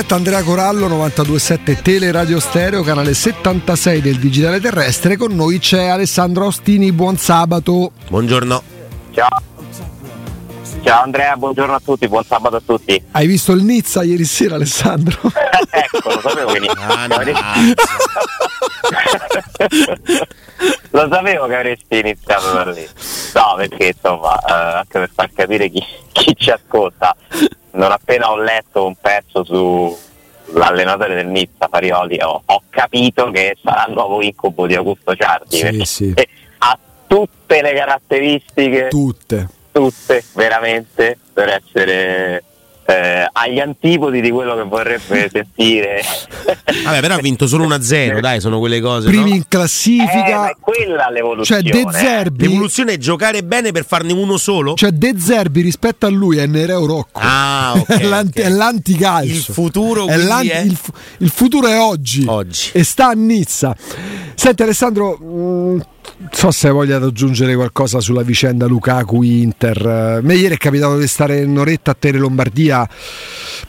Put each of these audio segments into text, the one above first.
Diretta Andrea Corallo 927 Tele Radio Stereo, canale 76 del Digitale Terrestre. Con noi c'è Alessandro Ostini, buon sabato. Buongiorno. Ciao. Ciao Andrea, buongiorno a tutti, buon sabato a tutti. Hai visto il Nizza ieri sera Alessandro? ecco, lo sapevo che Ah, no, Lo sapevo che avresti iniziato da lì. No, perché insomma, eh, anche per far capire chi, chi ci ascolta, non appena ho letto un pezzo sull'allenatore del Nizza, Farioli, ho, ho capito che sarà il nuovo incubo di Augusto Ciardi. Sì, sì. Ha tutte le caratteristiche Tutte. tutte veramente per essere eh, agli antipodi di quello che vorrebbe sentire. Vabbè, però ha vinto solo 1-0, dai, sono quelle cose. Primi no? in Eh, ma classifica. è quella Cioè l'evoluzione. De eh. Zerbi, L'evoluzione è giocare bene per farne uno solo? cioè De Zerbi rispetto a lui è Nereo Rocco. Ah, ok. è, l'anti- ok. è l'anticalcio. Il futuro È è? il, fu- il futuro è oggi. Oggi. E sta a Nizza. Senti Alessandro, mh, non so se hai voglia di aggiungere qualcosa sulla vicenda Lukaku-Inter. Eh, me ieri è capitato di stare un'oretta a Tele Lombardia.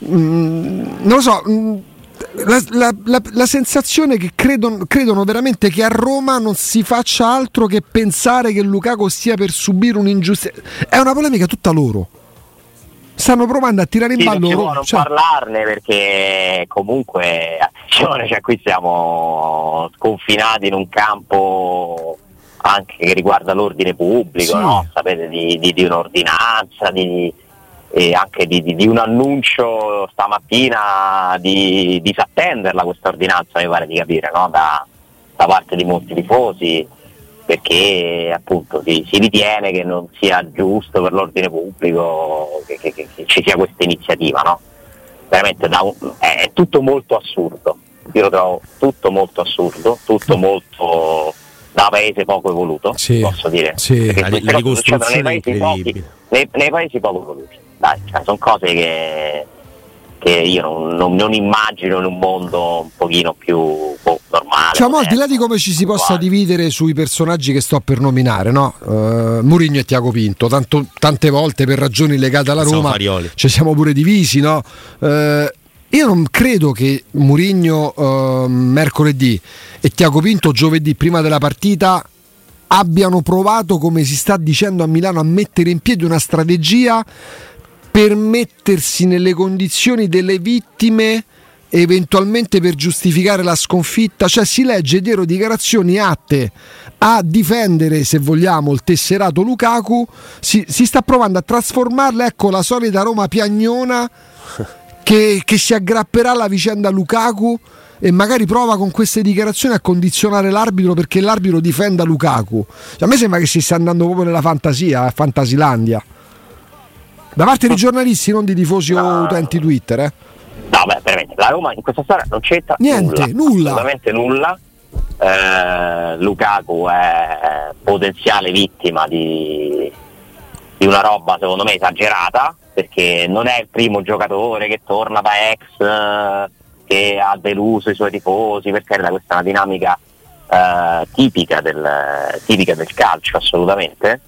Mm, non lo so. mm, La, la- la- la sensazione che credono, credono veramente che a Roma non si faccia altro che pensare che Lukaku stia per subire un'ingiustizia. È una polemica tutta loro. Stanno provando a tirare in Sì, non ballo Roma. non Cioè, parlarne perché comunque attenzione, cioè qui siamo sconfinati in un campo anche che riguarda l'ordine pubblico, Sì. no? sapete di, di- di un'ordinanza, di, e anche di, di- di un annuncio stamattina di disattenderla questa ordinanza, mi pare di capire, no? da, da parte di molti tifosi perché appunto si, si ritiene che non sia giusto per l'ordine pubblico che, che- che- che ci sia questa iniziativa, no? Veramente da un- è, è tutto molto assurdo, io lo trovo tutto molto assurdo, tutto molto da paese poco evoluto, Sì, posso dire. sì. La- la cose succedono nei ricostruzione paesi pochi, nei, nei paesi poco evoluti. Dai, cioè, sono cose che, che io non, non- non immagino in un mondo un pochino più boh, normale. Cioè, al di là di come ci si possa uguale. dividere sui personaggi che sto per nominare, no? Eh, Murigno e Tiago Pinto, tanto- tante volte per ragioni legate alla Roma ci siamo pure divisi, no? Eh, io non credo che Murigno eh, mercoledì e Tiago Pinto giovedì prima della partita abbiano provato, come si sta dicendo a Milano, a mettere in piedi una strategia per mettersi nelle condizioni delle vittime eventualmente per giustificare la sconfitta, cioè si legge dietro dichiarazioni atte a difendere, se vogliamo, il tesserato Lukaku, si, si sta provando a trasformarla, ecco la solita Roma piagnona che, che si aggrapperà alla vicenda Lukaku e magari prova con queste dichiarazioni a condizionare l'arbitro perché l'arbitro difenda Lukaku. Cioè, a me sembra che si sta andando proprio nella fantasia, a Fantasilandia. Da parte di giornalisti, non di tifosi o No. utenti Twitter, eh. No, beh, veramente, la Roma in questa storia non c'entra Niente, nulla, nulla. assolutamente nulla. Eh, Lukaku è che vittima di, di una roba secondo me esagerata, perché non è il primo giocatore che torna da ex, eh, che ha deluso i suoi tifosi, perché era questa è una dinamica eh, tipica, del, tipica del calcio assolutamente,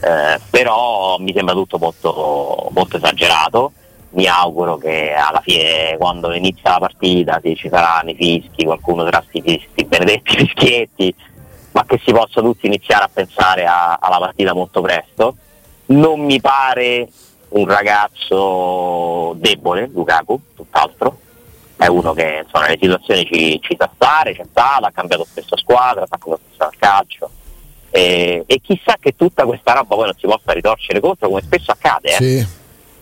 eh, però mi sembra tutto molto, molto esagerato. Mi auguro che alla fine, quando inizia la partita, sì, ci saranno i fischi, qualcuno tra questi benedetti fischietti, ma che si possa tutti iniziare a pensare a- alla partita molto presto. Non mi pare un ragazzo debole, Lukaku, tutt'altro. È uno che insomma, nelle situazioni ci, ci sa stare, c'è stato, ha cambiato spesso squadra, sa come funziona il calcio. E, e chissà che tutta questa roba poi non si possa ritorcere contro, come spesso accade. eh Sì.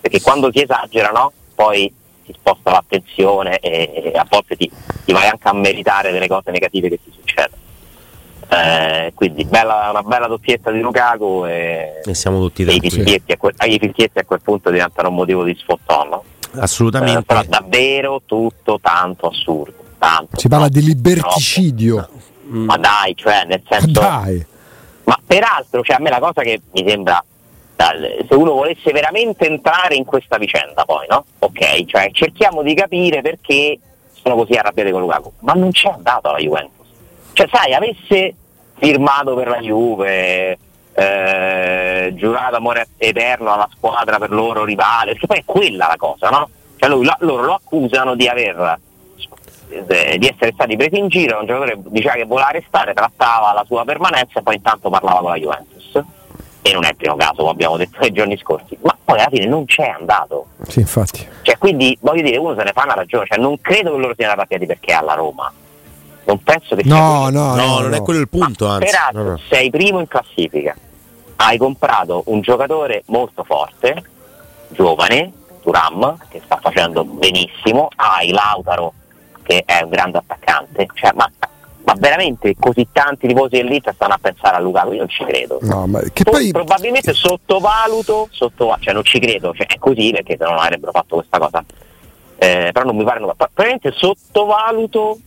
perché quando si esagera no? poi si sposta l'attenzione e, e a volte ti, ti vai anche a meritare delle cose negative che ti succedono. Eh, quindi bella- una bella doppietta di Lukaku e, E siamo tutti e i, fischietti a quel, i fischietti a quel punto diventano un motivo di sfottò. Eh, Assolutamente. però davvero tutto tanto assurdo. Tanto, Si parla di troppo, liberticidio. troppo. Ma dai, cioè nel senso... Dai. Ma peraltro, cioè, a me la cosa che mi sembra, se uno volesse veramente entrare in questa vicenda poi, no? Ok, cioè cerchiamo di capire perché sono così arrabbiati con Lukaku, ma non c'è andato alla Juventus. Cioè, sai, avesse firmato per la Juve, eh, giurato amore eterno alla squadra per loro rivale, perché poi è quella la cosa, no? Cioè, Cioè lui, loro lo accusano di aver di essere stati presi in giro, un giocatore diceva che voleva restare, trattava la sua permanenza e poi intanto parlava con la Juventus. E non è il primo caso, come abbiamo detto nei giorni scorsi, ma poi alla fine non c'è andato. Sì, infatti. Cioè, quindi voglio dire, uno se ne fa una ragione, cioè, non credo che loro siano arrabbiati perché è alla Roma. Non penso che no, sia no, no, no, non è quello il punto. Anzi. Peraltro, No, no. sei primo in classifica, hai comprato un giocatore molto forte, giovane, Turam, che sta facendo benissimo, hai Lautaro che è un grande attaccante, cioè, ma, ma veramente così tanti tifosi dell'Inter stanno a pensare a Lukaku, io non ci credo. No, ma che Tu poi probabilmente sottovaluto, sottovaluto, cioè non ci credo, cioè è così perché se no non avrebbero fatto questa cosa. Eh, però non mi pare, nulla. probabilmente sottovaluto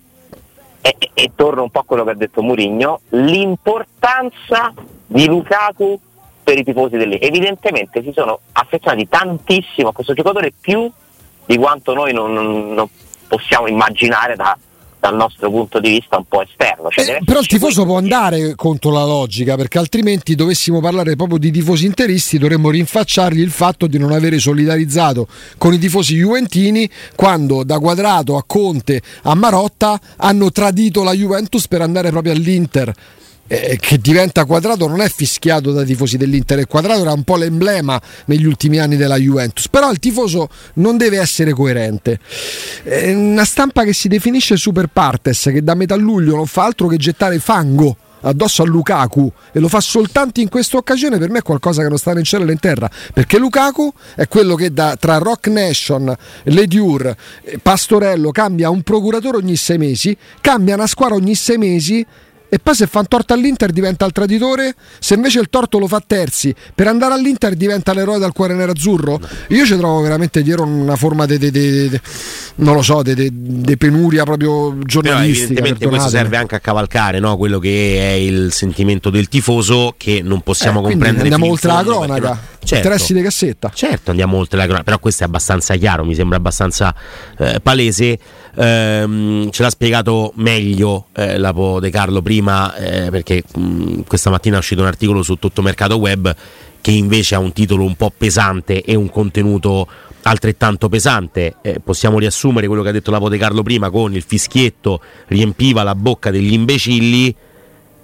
e, e- e torno un po' a quello che ha detto Murigno, l'importanza di Lukaku per i tifosi dell'Inter. Evidentemente si sono affezionati tantissimo a questo giocatore più di quanto noi non- non possiamo immaginare da- dal nostro punto di vista un po' esterno. Cioè, Eh, però il tifoso può andare contro la logica perché altrimenti dovessimo parlare proprio di tifosi interisti dovremmo rinfacciargli il fatto di non avere solidarizzato con i tifosi juventini quando da Quadrato a Conte a Marotta hanno tradito la Juventus per andare proprio all'Inter eh, che diventa quadrato non è fischiato dai tifosi dell'Inter, il quadrato era un po' l'emblema negli ultimi anni della Juventus, però il tifoso non deve essere coerente. È una stampa che si definisce super partes, che da metà luglio non fa altro che gettare fango addosso a Lukaku e lo fa soltanto in questa occasione per me è qualcosa che non sta né in cielo né in terra perché Lukaku è quello che da, tra Rock Nation, Lediur, eh, Pastorello cambia un procuratore ogni sei mesi cambia una squadra ogni sei mesi e poi se fa un torto all'Inter diventa il traditore, se invece il torto lo fa terzi, per andare all'Inter diventa l'eroe dal cuore nerazzurro. Io ci trovo veramente dietro una forma di, non lo so, di penuria proprio Però giornalistica. evidentemente questo serve anche a cavalcare no? quello che è il sentimento del tifoso che non possiamo Eh, comprendere. Andiamo oltre la cronaca, non- Certo. interessi di cassetta. Certo, andiamo oltre la cronaca, però questo è abbastanza chiaro, mi sembra abbastanza eh, palese. Ehm, ce l'ha spiegato meglio eh, Lapo De Carlo prima, eh, perché mh, questa mattina è uscito un articolo su Tutto Mercato Web che invece ha un titolo un po' pesante e un contenuto altrettanto pesante. Eh, possiamo riassumere quello che ha detto Lapo De Carlo prima con il fischietto riempiva la bocca degli imbecilli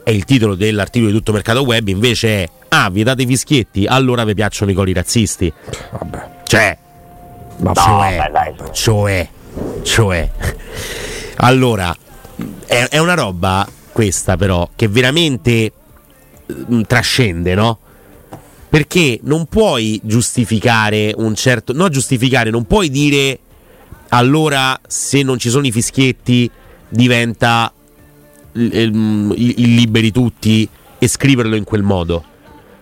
e il titolo dell'articolo di Tutto Mercato Web invece è Ah, vietate i fischietti, allora vi piacciono i cori razzisti. Vabbè. Cioè, No, cioè, vabbè, dai. cioè, cioè. Allora, è, è una roba questa però che veramente mm, trascende, no? Perché non puoi giustificare un certo... No, giustificare, non puoi dire allora se non ci sono i fischietti diventa il, il- il liberi tutti e scriverlo in quel modo.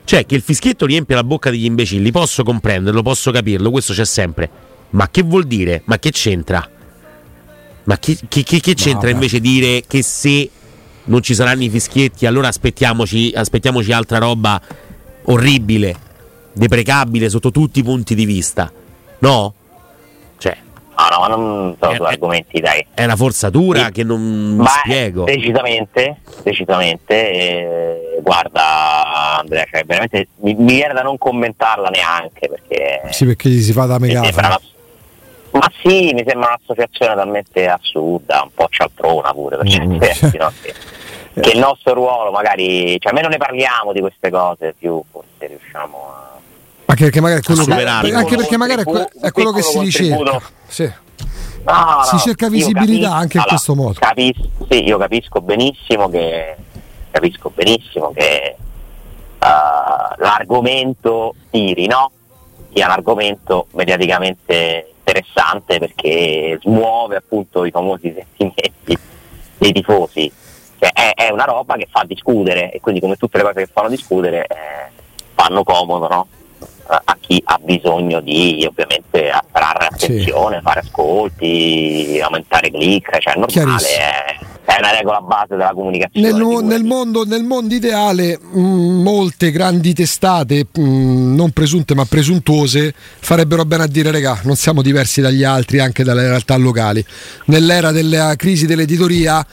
Cioè che il fischietto riempie la bocca degli imbecilli, posso comprenderlo, posso capirlo, questo c'è sempre. Ma che vuol dire? Ma che c'entra? Ma che, che- che- che c'entra vabbè. invece dire che se non ci saranno i fischietti allora aspettiamoci, aspettiamoci altra roba orribile, deprecabile sotto tutti i punti di vista? No? Cioè, No, no, ma non sono Eh, due eh. argomenti, dai. è una forzatura Sì. che non mi Ma spiego. decisamente, decisamente, eh, guarda Andrea, cioè veramente mi, mi viene da non commentarla neanche perché Sì, perché gli si fa da sembra megafona. una- ma sì, mi sembra un'associazione talmente assurda, un po' cialtrona pure per certi Mm. versi, no? che, che il nostro ruolo magari, cioè almeno ne parliamo di queste cose, più forse riusciamo a... Anche perché magari è quello, che, anche perché magari è, que- è quello che si ricerca. contributo. Sì. No, Si no, cerca io visibilità capisco- anche in questo modo. capis- sì, io capisco benissimo che capisco benissimo che eh, l'argomento tiri, no? Sia un argomento mediaticamente interessante perché smuove appunto i famosi sentimenti dei tifosi. Cioè, è, è una roba che fa discutere e quindi come tutte le cose che fanno discutere eh, fanno comodo, no? A chi ha bisogno di ovviamente attrarre Sì. attenzione, fare ascolti, aumentare click, cioè è normale, è, è una regola base della comunicazione. Nel, nel mondo, nel mondo ideale, mh, molte grandi testate, mh, non presunte ma presuntuose, farebbero bene a dire: regà, non siamo diversi dagli altri, anche dalle realtà locali. Nell'era della crisi dell'editoria,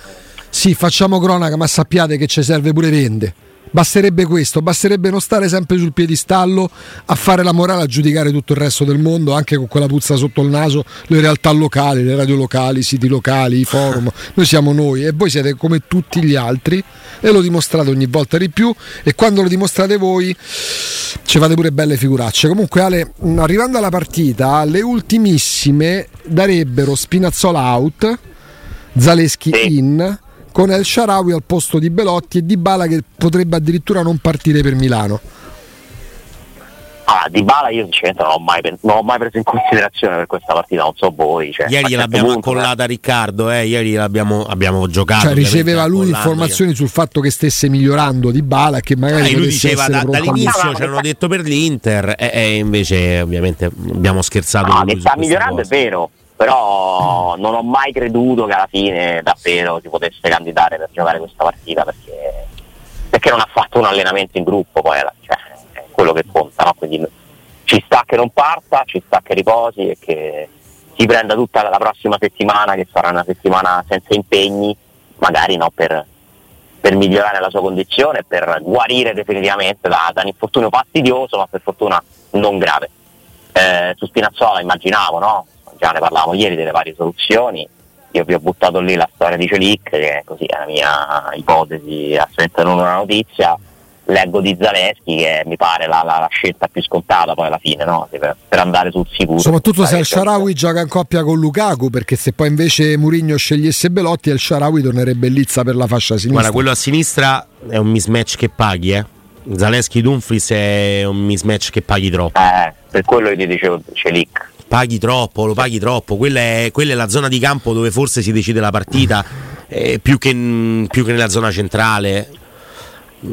sì, facciamo cronaca, ma sappiate che ci serve pure vende. Basterebbe questo, basterebbe non stare sempre sul piedistallo a fare la morale, a giudicare tutto il resto del mondo, anche con quella puzza sotto il naso, le realtà locali, le radio locali, i siti locali, i forum. Noi siamo noi e voi siete come tutti gli altri e lo dimostrate ogni volta di più e quando lo dimostrate voi ci fate pure belle figuracce. Comunque Ale, arrivando alla partita, le ultimissime darebbero Spinazzola out, Zaleschi in con El Sharawi al posto di Belotti e Di Bala che potrebbe addirittura non partire per Milano. Ah, di Bala io sinceramente non l'ho mai, non l'ho mai preso in considerazione per questa partita, non so voi. Cioè, Ieri certo l'abbiamo punto, accollata a Riccardo, eh, ieri l'abbiamo abbiamo giocato. Cioè riceveva lui informazioni sul fatto che stesse migliorando Di Bala e che magari Eh, lui diceva da- dall'inizio ci hanno detto per l'Inter e, e invece ovviamente abbiamo scherzato No, lui che sta migliorando cosa. è vero, però non ho mai creduto che alla fine davvero si potesse candidare per giocare questa partita perché, perché non ha fatto un allenamento in gruppo, poi cioè, è quello che conta, no? quindi ci sta che non parta, ci sta che riposi e che si prenda tutta la prossima settimana che sarà una settimana senza impegni, magari no, per, per migliorare la sua condizione, per guarire definitivamente da, da un infortunio fastidioso, ma per fortuna non grave. Eh, su Spinazzola immaginavo, no? Già ne parlavamo ieri delle varie soluzioni. Io vi ho buttato lì la storia di Celic, che così è la mia ipotesi, assolutamente non una notizia. Leggo di Zaleschi, che mi pare la, la- la scelta più scontata poi alla fine, no? Per, per andare sul sicuro. Soprattutto se che- Sharawi gioca in coppia con Lukaku, perché se poi invece Mourinho scegliesse Belotti, El Sharawi tornerebbe Lizza per la fascia sinistra. Guarda, quello a sinistra è un mismatch che paghi, eh. Zaleschi Dumfries è un mismatch che paghi troppo. Eh, per quello io ti dicevo Celic. Paghi troppo, lo paghi troppo. Quella è, quella è la zona di campo dove forse si decide la partita, eh, più, che, più che nella zona centrale.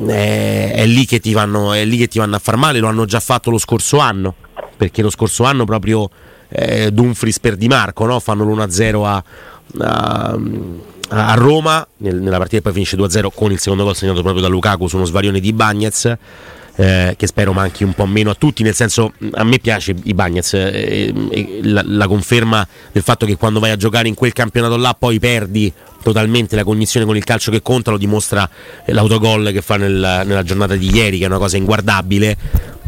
Eh, è, lì che ti vanno, è lì che ti vanno a far male, lo hanno già fatto lo scorso anno, perché lo scorso anno proprio eh, Dumfries per Di Marco no? fanno l'1-0 a, a, a Roma, nel- nella partita poi finisce 2-0 con il secondo gol segnato proprio da Lukaku su uno svarione di Bagnez. Eh, che spero manchi un po' meno a tutti, nel senso a me piace i Bagnez, eh, eh, la, la conferma del fatto che quando vai a giocare in quel campionato là poi perdi totalmente la cognizione con il calcio che conta, lo dimostra eh, l'autogol che fa nel- nella giornata di ieri, che è una cosa inguardabile.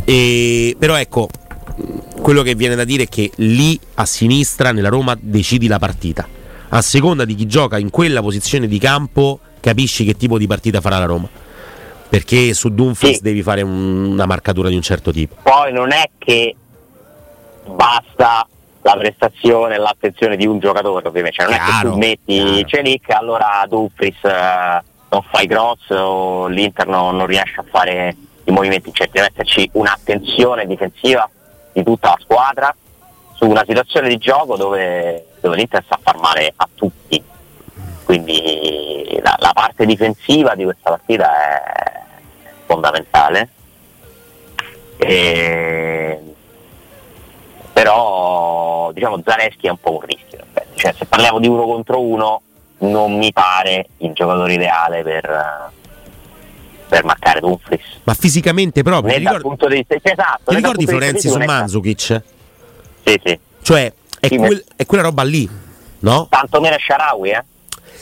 E, però ecco, quello che viene da dire è che lì a sinistra nella Roma decidi la partita. A seconda di chi gioca in quella posizione di campo, capisci che tipo di partita farà la Roma. Perché su Dumfries Sì. devi fare un- una marcatura di un certo tipo. Poi non è che basta la prestazione e l'attenzione di un giocatore, ovviamente. Cioè, non è Chiaro, che tu metti. Celic allora Dumfries eh, non fai cross o l'Inter non, non riesce a fare i movimenti, cioè deve esserci un'attenzione difensiva di tutta la squadra su una situazione di gioco dove, dove l'Inter sa far male a tutti. Quindi la, la parte difensiva di questa partita è fondamentale. E- però diciamo Zaleschi è un po' un rischio cioè, se parliamo di uno contro uno non mi pare il giocatore ideale per, per marcare Dumfries Ma fisicamente proprio. né ricordi, punto di vista esatto ti ricordi Florenzi su Mandzukic? sì sì Cioè, è, Sì, quel- è quella roba lì, no? tanto meno Sharawi eh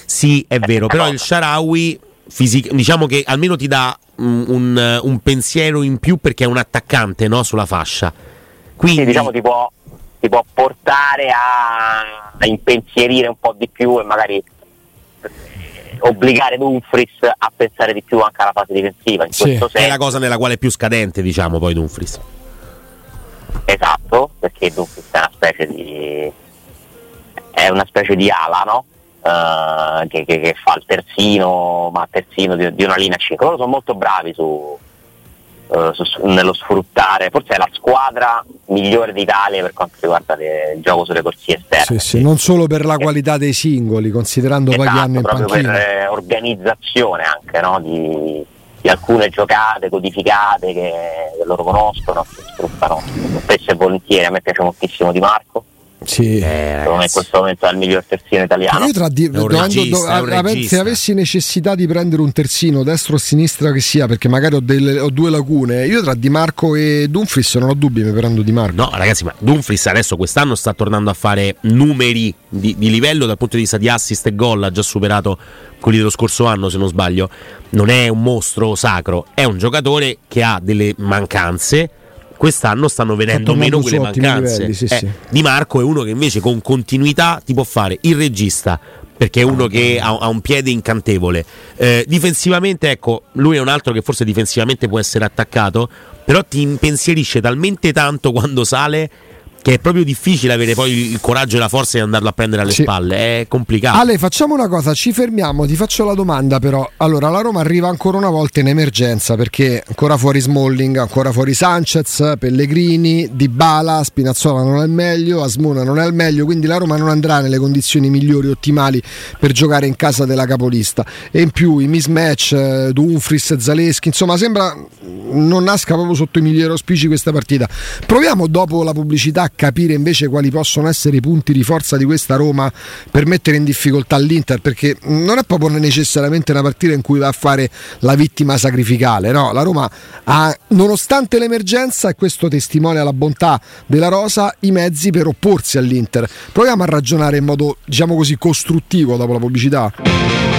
Sì, è vero, però no. il Sharawi fisic- diciamo che almeno ti dà un, un pensiero in più perché è un attaccante no, sulla fascia. Quindi Sì, diciamo ti può, ti può portare a, a impensierire un po' di più e magari eh, obbligare Dumfries a pensare di più anche alla fase difensiva in Sì, questo è senso la cosa nella quale è più scadente, diciamo, poi Dumfries. Esatto, perché Dumfries è una specie di è una specie di ala, no? Eh, che, che- che fa il terzino, ma terzino di, di una linea 5. Loro sono molto bravi su, eh, su- nello sfruttare, forse è la squadra migliore d'Italia per quanto riguarda le- il gioco sulle corsie esterne. Sì, sì, non solo per la qualità dei singoli, considerando poi che Esatto, hanno in proprio per panchina. eh, organizzazione anche no? di, di alcune giocate codificate che, che loro conoscono, che sfruttano spesso e volentieri. A me piace moltissimo Di Marco, Sì. Eh, in questo momento è il miglior terzino italiano. Io tra di, dovendo, regista, do, se avessi necessità di prendere un terzino, destro o sinistra che sia, perché magari ho, delle, ho, due lacune, io tra Di Marco e Dumfries non ho dubbi, mi prendo Di Marco. No, ragazzi, ma Dumfries adesso quest'anno sta tornando a fare numeri di, di livello dal punto di vista di assist e gol, ha già superato quelli dello scorso anno, se non sbaglio. Non è un mostro sacro, è un giocatore che ha delle mancanze quest'anno stanno venendo meno quelle mancanze. Livelli, sì, eh, sì. Di Marco è uno che invece con continuità ti può fare il regista. Perché è uno che ha, ha un piede incantevole. Eh, difensivamente, ecco, lui è un altro che forse difensivamente può essere attaccato, però ti impensierisce talmente tanto quando sale che è proprio difficile avere poi il coraggio e la forza di andarlo a prendere alle sì. spalle, è complicato. Ale, facciamo una cosa, ci fermiamo, ti faccio la domanda però. Allora, la Roma arriva ancora una volta in emergenza perché ancora fuori Smalling, ancora fuori Sanchez, Pellegrini, Dybala, Spinazzola non è il meglio, Asmona non è il meglio, quindi la Roma non andrà nelle condizioni migliori, ottimali per giocare in casa della capolista. E in più i mismatch, eh, Dumfries, Zaleschi, insomma sembra non nasca proprio sotto i migliori auspici questa partita. Proviamo dopo la pubblicità capire invece quali possono essere i punti di forza di questa Roma per mettere in difficoltà l'Inter, perché non è proprio necessariamente una partita in cui va a fare la vittima sacrificale, no? La Roma ha, nonostante l'emergenza, e questo testimonia la bontà della Rosa, i mezzi per opporsi all'Inter. Proviamo a ragionare in modo, diciamo così, costruttivo dopo la pubblicità.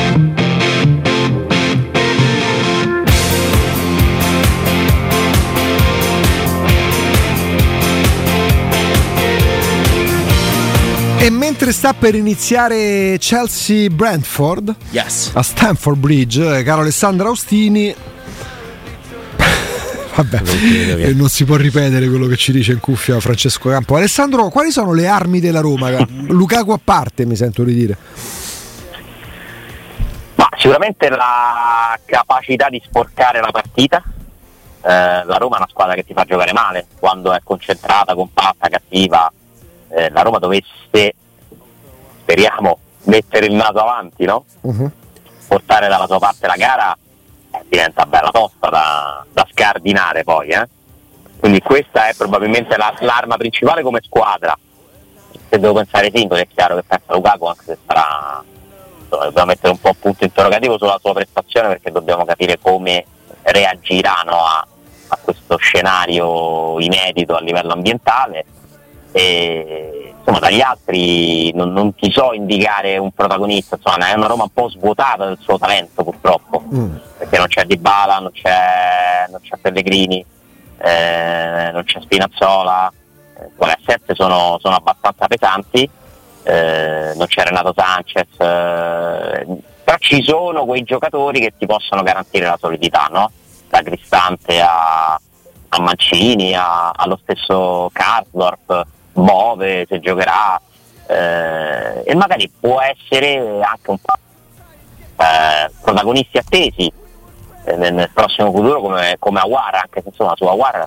E mentre sta per iniziare Chelsea Brentford yes. a Stamford Bridge, eh, caro Alessandro Austini. Vabbè, non, non si può ripetere quello che ci dice in cuffia Francesco Campo. Alessandro, quali sono le armi della Roma? Lukaku a parte, mi sento di dire. Ma sicuramente la capacità di sporcare la partita. Eh, la Roma è una squadra che ti fa giocare male quando è concentrata, compatta, cattiva eh, la Roma dovesse, speriamo, mettere il naso avanti, no? uh-huh. portare dalla sua parte la gara, eh, diventa bella tosta da, da scardinare poi. Eh? Quindi questa è probabilmente la, l'arma principale come squadra. Se devo pensare singoli è chiaro che pensa Lukaku anche se sarà dobbiamo mettere un po' punto interrogativo sulla sua prestazione perché dobbiamo capire come reagirà no, a, a, questo scenario inedito a livello ambientale e, insomma, dagli altri non, non, ti so indicare un protagonista, insomma, è una Roma un po' svuotata del suo talento purtroppo, mm. perché non c'è Dybala, non c'è, non c'è Pellegrini, eh, non c'è Spinazzola, eh, le assenze sono, sono, abbastanza pesanti, eh, non c'è Renato Sanchez, eh, però ci sono quei giocatori che ti possono garantire la solidità, no? da Cristante a, a Mancini, a, allo stesso Karsdorp Bove, se giocherà eh, e magari può essere anche un po' eh, protagonisti attesi eh, nel, nel, prossimo futuro come, come Awar, anche se insomma su Awar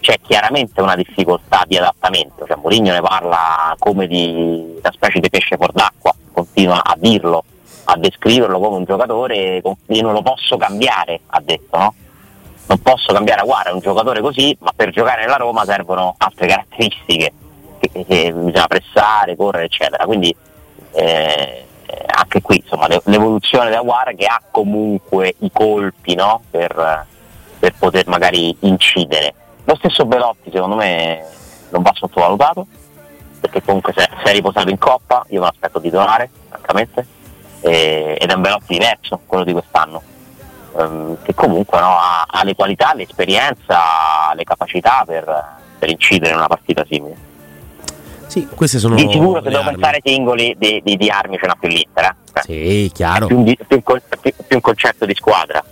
c'è chiaramente una difficoltà di adattamento, cioè Mourinho ne parla come di una specie di pesce fuor d'acqua, continua a dirlo, a descriverlo come un giocatore, io non lo posso cambiare, ha detto, no? Non posso cambiare Aguara, è un giocatore così, ma per giocare nella Roma servono altre caratteristiche che, bisogna pressare, correre, eccetera. Quindi eh, anche qui insomma, l'evoluzione da Aguara che ha comunque i colpi no? per, per, poter magari incidere. Lo stesso Belotti secondo me non va sottovalutato, perché comunque si è riposato in coppa, io me l'aspetto titolare, francamente, ed è un Belotti diverso quello di quest'anno. Um, che comunque no, ha, ha, le qualità, l'esperienza, le capacità per, per incidere in una partita simile. Sì, queste sono. Di sicuro, se devo armi. pensare singoli di, di, di, armi, ce n'ha più l'Inter. Eh? Sì, chiaro. Più, più, più, più, un concetto di squadra.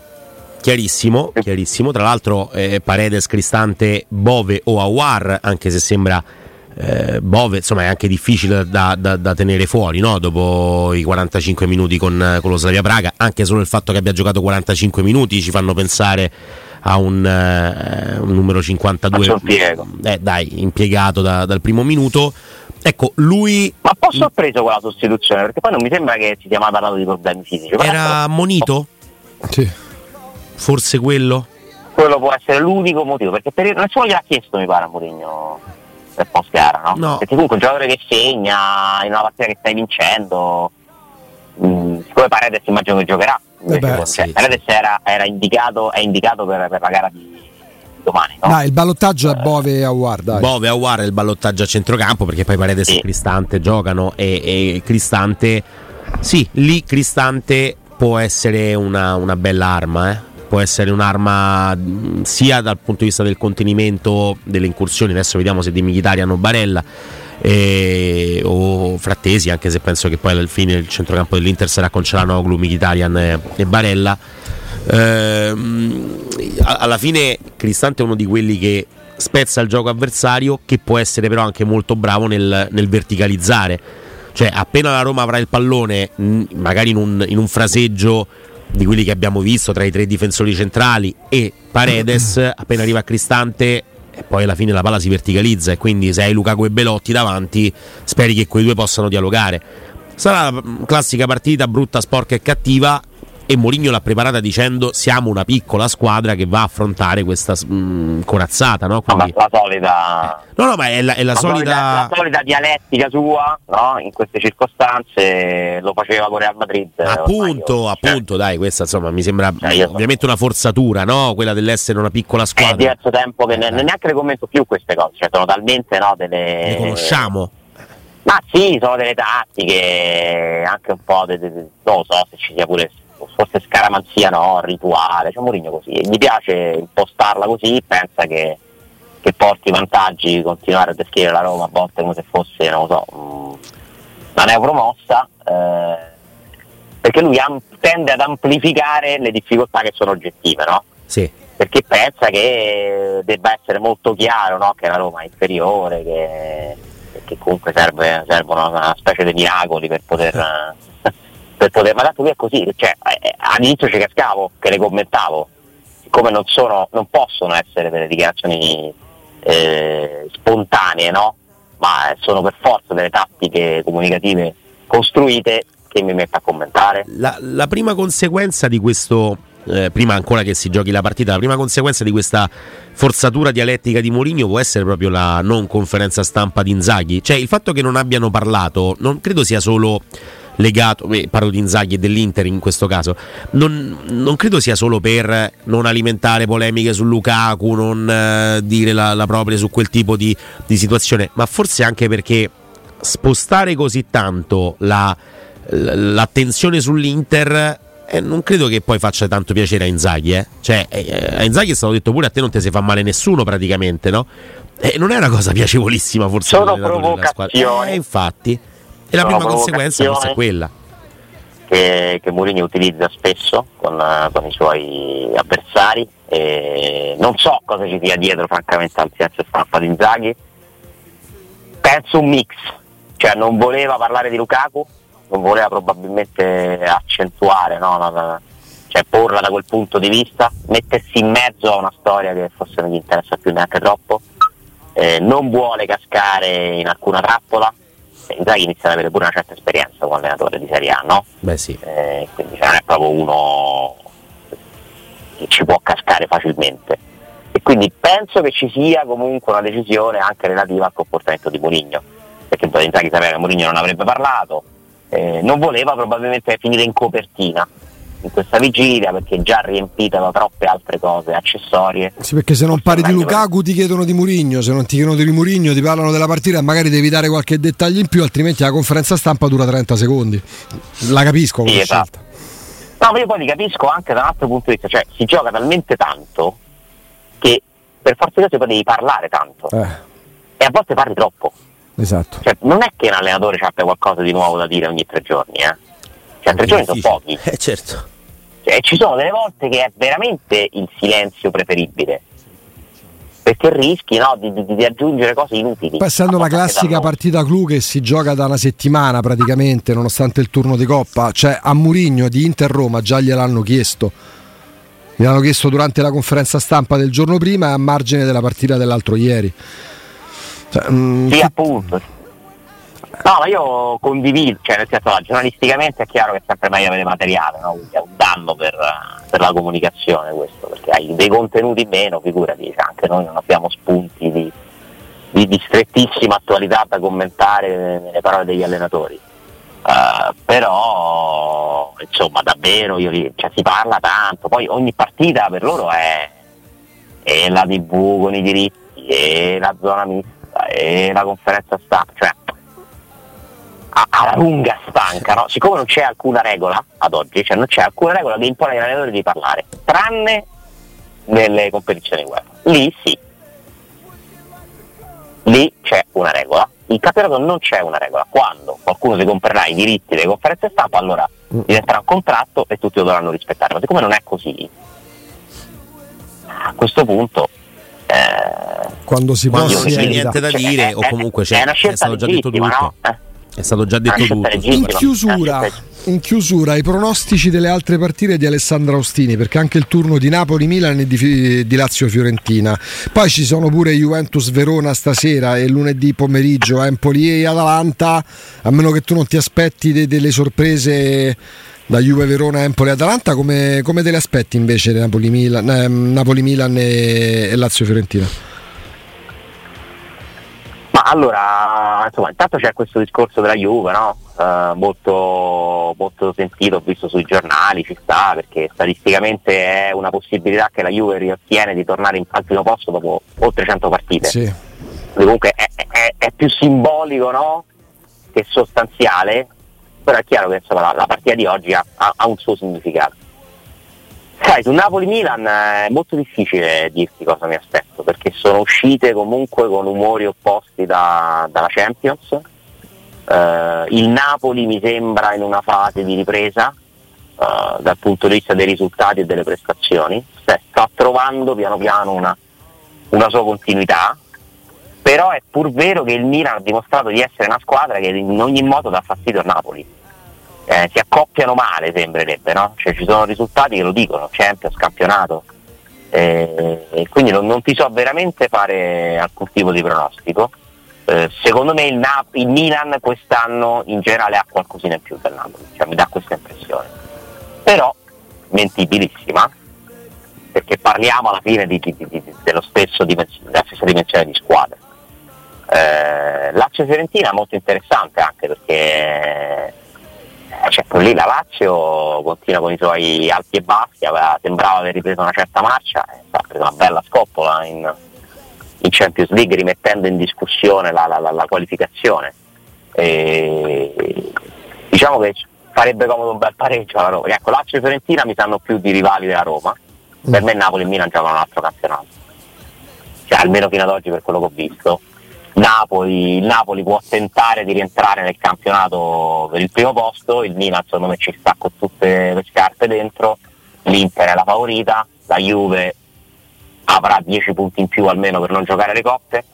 Chiarissimo, chiarissimo. Tra l'altro, eh, Paredes, Cristante, Bove o Awar, anche se sembra. Eh, Bove insomma è anche difficile da, da, da tenere fuori no? dopo i 45 minuti con, con, lo Slavia Praga anche solo il fatto che abbia giocato 45 minuti ci fanno pensare a un, eh, un numero 52 eh, dai, impiegato da, dal primo minuto. Ecco, lui. Ma un po' sorpreso con la sostituzione, perché poi non mi sembra che si sia mai parlato di problemi fisici. Era monito? Sì. Forse quello? Quello può essere l'unico motivo, perché per... nessuno gliel'ha chiesto, mi pare, a Mourinho. per post gara, no? No. Perché comunque un giocatore che segna in una partita che stai vincendo, mh, siccome Paredes immagino che giocherà, beh, cioè, sì, Paredes era, era indicato, è indicato per, per la gara di domani, no? Dai, il ballottaggio è Bove e Award, dai. Bove Awar è il ballottaggio a centrocampo perché poi Paredes Sì. e Cristante giocano e, e Cristante sì, lì Cristante può essere una, una bella arma, eh. può essere un'arma mh, sia dal punto di vista del contenimento delle incursioni, adesso vediamo se di Mkhitaryan o Barella eh, o Frattesi, anche se penso che poi alla fine il centrocampo dell'Inter sarà con Cialanoglu, Mkhitaryan e, e Barella. A- alla fine Cristante è uno di quelli che spezza il gioco avversario che può essere però anche molto bravo nel, nel verticalizzare cioè appena la Roma avrà il pallone magari in un, in un fraseggio di quelli che abbiamo visto tra i tre difensori centrali e Paredes appena arriva Cristante e poi alla fine la palla si verticalizza e quindi se hai Lukaku e Belotti davanti speri che quei due possano dialogare. Sarà la classica partita brutta, sporca e cattiva e Mourinho l'ha preparata dicendo siamo una piccola squadra che va a affrontare questa mh, corazzata no? No, Quindi- ma la solita, no no ma è la, è la la solita, solita la solita dialettica sua, no? In queste circostanze lo faceva con Real Madrid. Appunto, ormai, cioè, appunto, dai, questa insomma mi sembra Eh, io so. ovviamente una forzatura, no? Quella dell'essere una piccola È squadra. diverso tempo che ne- Eh. neanche le commento più queste cose, cioè sono talmente no, delle. Le conosciamo. Ma sì, sono delle tattiche, anche un po' de- de- non lo so se ci sia pure forse scaramanzia no, rituale, c'è Mourinho così, e gli piace impostarla così, pensa che, che porti vantaggi, continuare a descrivere la Roma a volte come se fosse, non lo so, mh, una neopromossa, eh, perché lui am- tende ad amplificare le difficoltà che sono oggettive, no? Sì. perché pensa che debba essere molto chiaro no? che la Roma è inferiore, che, che comunque serve, servono una specie di miracoli per poter, per poter ma tanto lui è così, cioè, eh, all'inizio ci cascavo, che le commentavo, siccome non, sono, non possono essere delle dichiarazioni eh, spontanee, no? ma sono per forza delle tattiche comunicative costruite che mi metto a commentare. La, la prima conseguenza di questo, eh, prima ancora che si giochi la partita, la prima conseguenza di questa forzatura dialettica di Mourinho può essere proprio la non conferenza stampa di Inzaghi. Cioè il fatto che non abbiano parlato non credo sia solo legato, beh, parlo di Inzaghi e dell'Inter in questo caso, non, non credo sia solo per non alimentare polemiche su Lukaku, non eh, dire la, la propria su quel tipo di, di situazione, ma forse anche perché spostare così tanto la, l'attenzione sull'Inter eh, non credo che poi faccia tanto piacere a Inzaghi, eh. Cioè, eh, a Inzaghi è stato detto pure a te non ti si fa male nessuno praticamente, no? E non è una cosa piacevolissima forse Sono provocazioni. Eh, infatti. E la prima conseguenza forse è quella. che, che Mourinho utilizza spesso con, con i suoi avversari. E non so cosa ci sia dietro, francamente, al silenzio stampa di Inzaghi. Penso un mix, cioè non voleva parlare di Lukaku, non voleva probabilmente accentuare, no, no, no, cioè porla da quel punto di vista, mettersi in mezzo a una storia che forse non gli interessa più neanche troppo. Eh, non vuole cascare in alcuna trappola. Inzaghi inizia ad avere pure una certa esperienza come allenatore di Serie A, no? Beh sì. Eh, quindi non è proprio uno che ci può cascare facilmente. E quindi penso che ci sia comunque una decisione anche relativa al comportamento di Mourinho, perché poi Inzaghi sapeva che Mourinho non avrebbe parlato, eh, non voleva probabilmente finire in copertina in questa vigilia perché è già riempita da troppe altre cose accessorie. Sì, perché se non parli di Lukaku ti chiedono di Murigno, se non ti chiedono di Murigno ti parlano della partita e magari devi dare qualche dettaglio in più, altrimenti la conferenza stampa dura 30 secondi. La capisco come Sì, esatto. scelta. No, ma io poi li capisco anche da un altro punto di vista, cioè si gioca talmente tanto che per forza di cose poi devi parlare tanto Eh, e a volte parli troppo. esatto. Cioè, non è che un allenatore abbia qualcosa di nuovo da dire ogni tre giorni, eh. Cioè, tre giorni sono pochi. Eh certo. Cioè, ci sono delle volte che è veramente il silenzio preferibile. Perché rischi no, di, di- di aggiungere cose inutili. A la classica partita clou che si gioca da una settimana praticamente, nonostante il turno di coppa, cioè a Murigno di Inter Roma già gliel'hanno chiesto. Gliel'hanno chiesto durante la conferenza stampa del giorno prima e a margine della partita dell'altro ieri. Cioè, mm, Sì, appunto. No, ma io condivido, cioè nel senso, giornalisticamente è chiaro che è sempre meglio avere materiale, no? Quindi è un danno per, per la comunicazione questo, perché hai dei contenuti meno, figurati, cioè, anche noi non abbiamo spunti di, di, di, strettissima attualità da commentare nelle parole degli allenatori. Uh, però insomma davvero io, cioè, si parla tanto, poi ogni partita per loro è, è la tv con i diritti, è la zona mista, è la conferenza stampa, cioè alla lunga stanca, no? siccome non c'è alcuna regola ad oggi, cioè non c'è alcuna regola che impone agli allenatori di parlare, tranne nelle competizioni web. Lì sì, lì c'è una regola. In campionato non c'è una regola. Quando qualcuno si comprerà i diritti delle conferenze stampa, allora mm. diventerà un contratto e tutti lo dovranno rispettare. Ma siccome non è così, a questo punto eh, quando si può non c'è niente da dire cioè, o comunque c'è, è, stato già detto tutto. No? Eh? È stato già detto tutto. In chiusura, in chiusura, i pronostici delle altre partite di Alessandro Austini, perché anche il turno di Napoli-Milan e di, di Lazio-Fiorentina. Poi ci sono pure Juventus-Verona stasera e lunedì pomeriggio Empoli e Atalanta, a meno che tu non ti aspetti de- delle sorprese da Juve Verona, Empoli Atalanta, come, come te le aspetti invece Napoli-Milan, eh, Napoli-Milan e, e Lazio-Fiorentina? Ma allora, insomma, intanto c'è questo discorso della Juve, no? Uh, molto, molto, sentito, ho visto sui giornali, ci sta, perché statisticamente è una possibilità che la Juve riottiene di tornare in, primo posto dopo oltre 100 partite. Sì. Comunque è, è, è, più simbolico no? che sostanziale, però è chiaro che insomma, la, la, partita di oggi ha, ha, ha un suo significato. Sai, su Napoli-Milan è molto difficile dirti cosa mi aspetto, perché sono uscite comunque con umori opposti da, dalla Champions. Uh, il Napoli mi sembra in una fase di ripresa uh, dal punto di vista dei risultati e delle prestazioni, cioè, sta trovando piano piano una, una sua continuità, però è pur vero che il Milan ha dimostrato di essere una squadra che in ogni modo dà fastidio a Napoli eh, si accoppiano male, sembrerebbe, no? Cioè, ci sono risultati che lo dicono, Champions, campionato. Eh, quindi non, non, ti so veramente fare alcun tipo di pronostico. Eh, secondo me il, Na- il, Milan quest'anno in generale ha qualcosina in più del Napoli, cioè mi dà questa impressione. Però mentibilissima, perché parliamo alla fine di, di, di, dello stesso dimens- della stessa dimensione di squadra. Eh, Lazio Fiorentina è molto interessante anche perché eh, certo lì la Lazio continua con i suoi alti e bassi, aveva, sembrava aver ripreso una certa marcia, eh, ha preso una bella scoppola in, in, Champions League rimettendo in discussione la, la, la, la qualificazione. E, diciamo che farebbe comodo un bel pareggio alla Roma. Ecco, Lazio e Fiorentina mi sanno più di rivali della Roma, per me Napoli e Milan giocano un altro campionato, cioè, almeno fino ad oggi per quello che ho visto. Napoli, il Napoli può tentare di rientrare nel campionato per il primo posto, il Milan secondo me ci sta con tutte le scarpe dentro, l'Inter è la favorita, la Juve avrà 10 punti in più almeno per non giocare le coppe,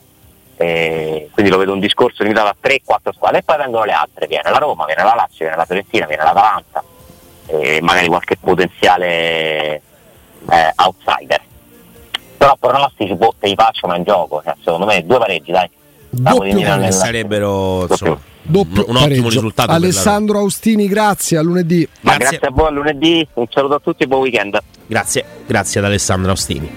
quindi lo vedo un discorso limitato a 3-4 squadre e poi vengono le altre, viene la Roma, viene la Lazio, viene la Fiorentina, viene l'Atalanta e magari qualche potenziale eh, outsider. Però pronostici boh, te li faccio ma in gioco, cioè, secondo me due pareggi dai. Doppio sarebbero insomma, Doppio un, un ottimo risultato. Alessandro Austini, grazie a lunedì. Grazie. grazie a voi a lunedì, un saluto a tutti e buon weekend. Grazie, grazie ad Alessandro Austini.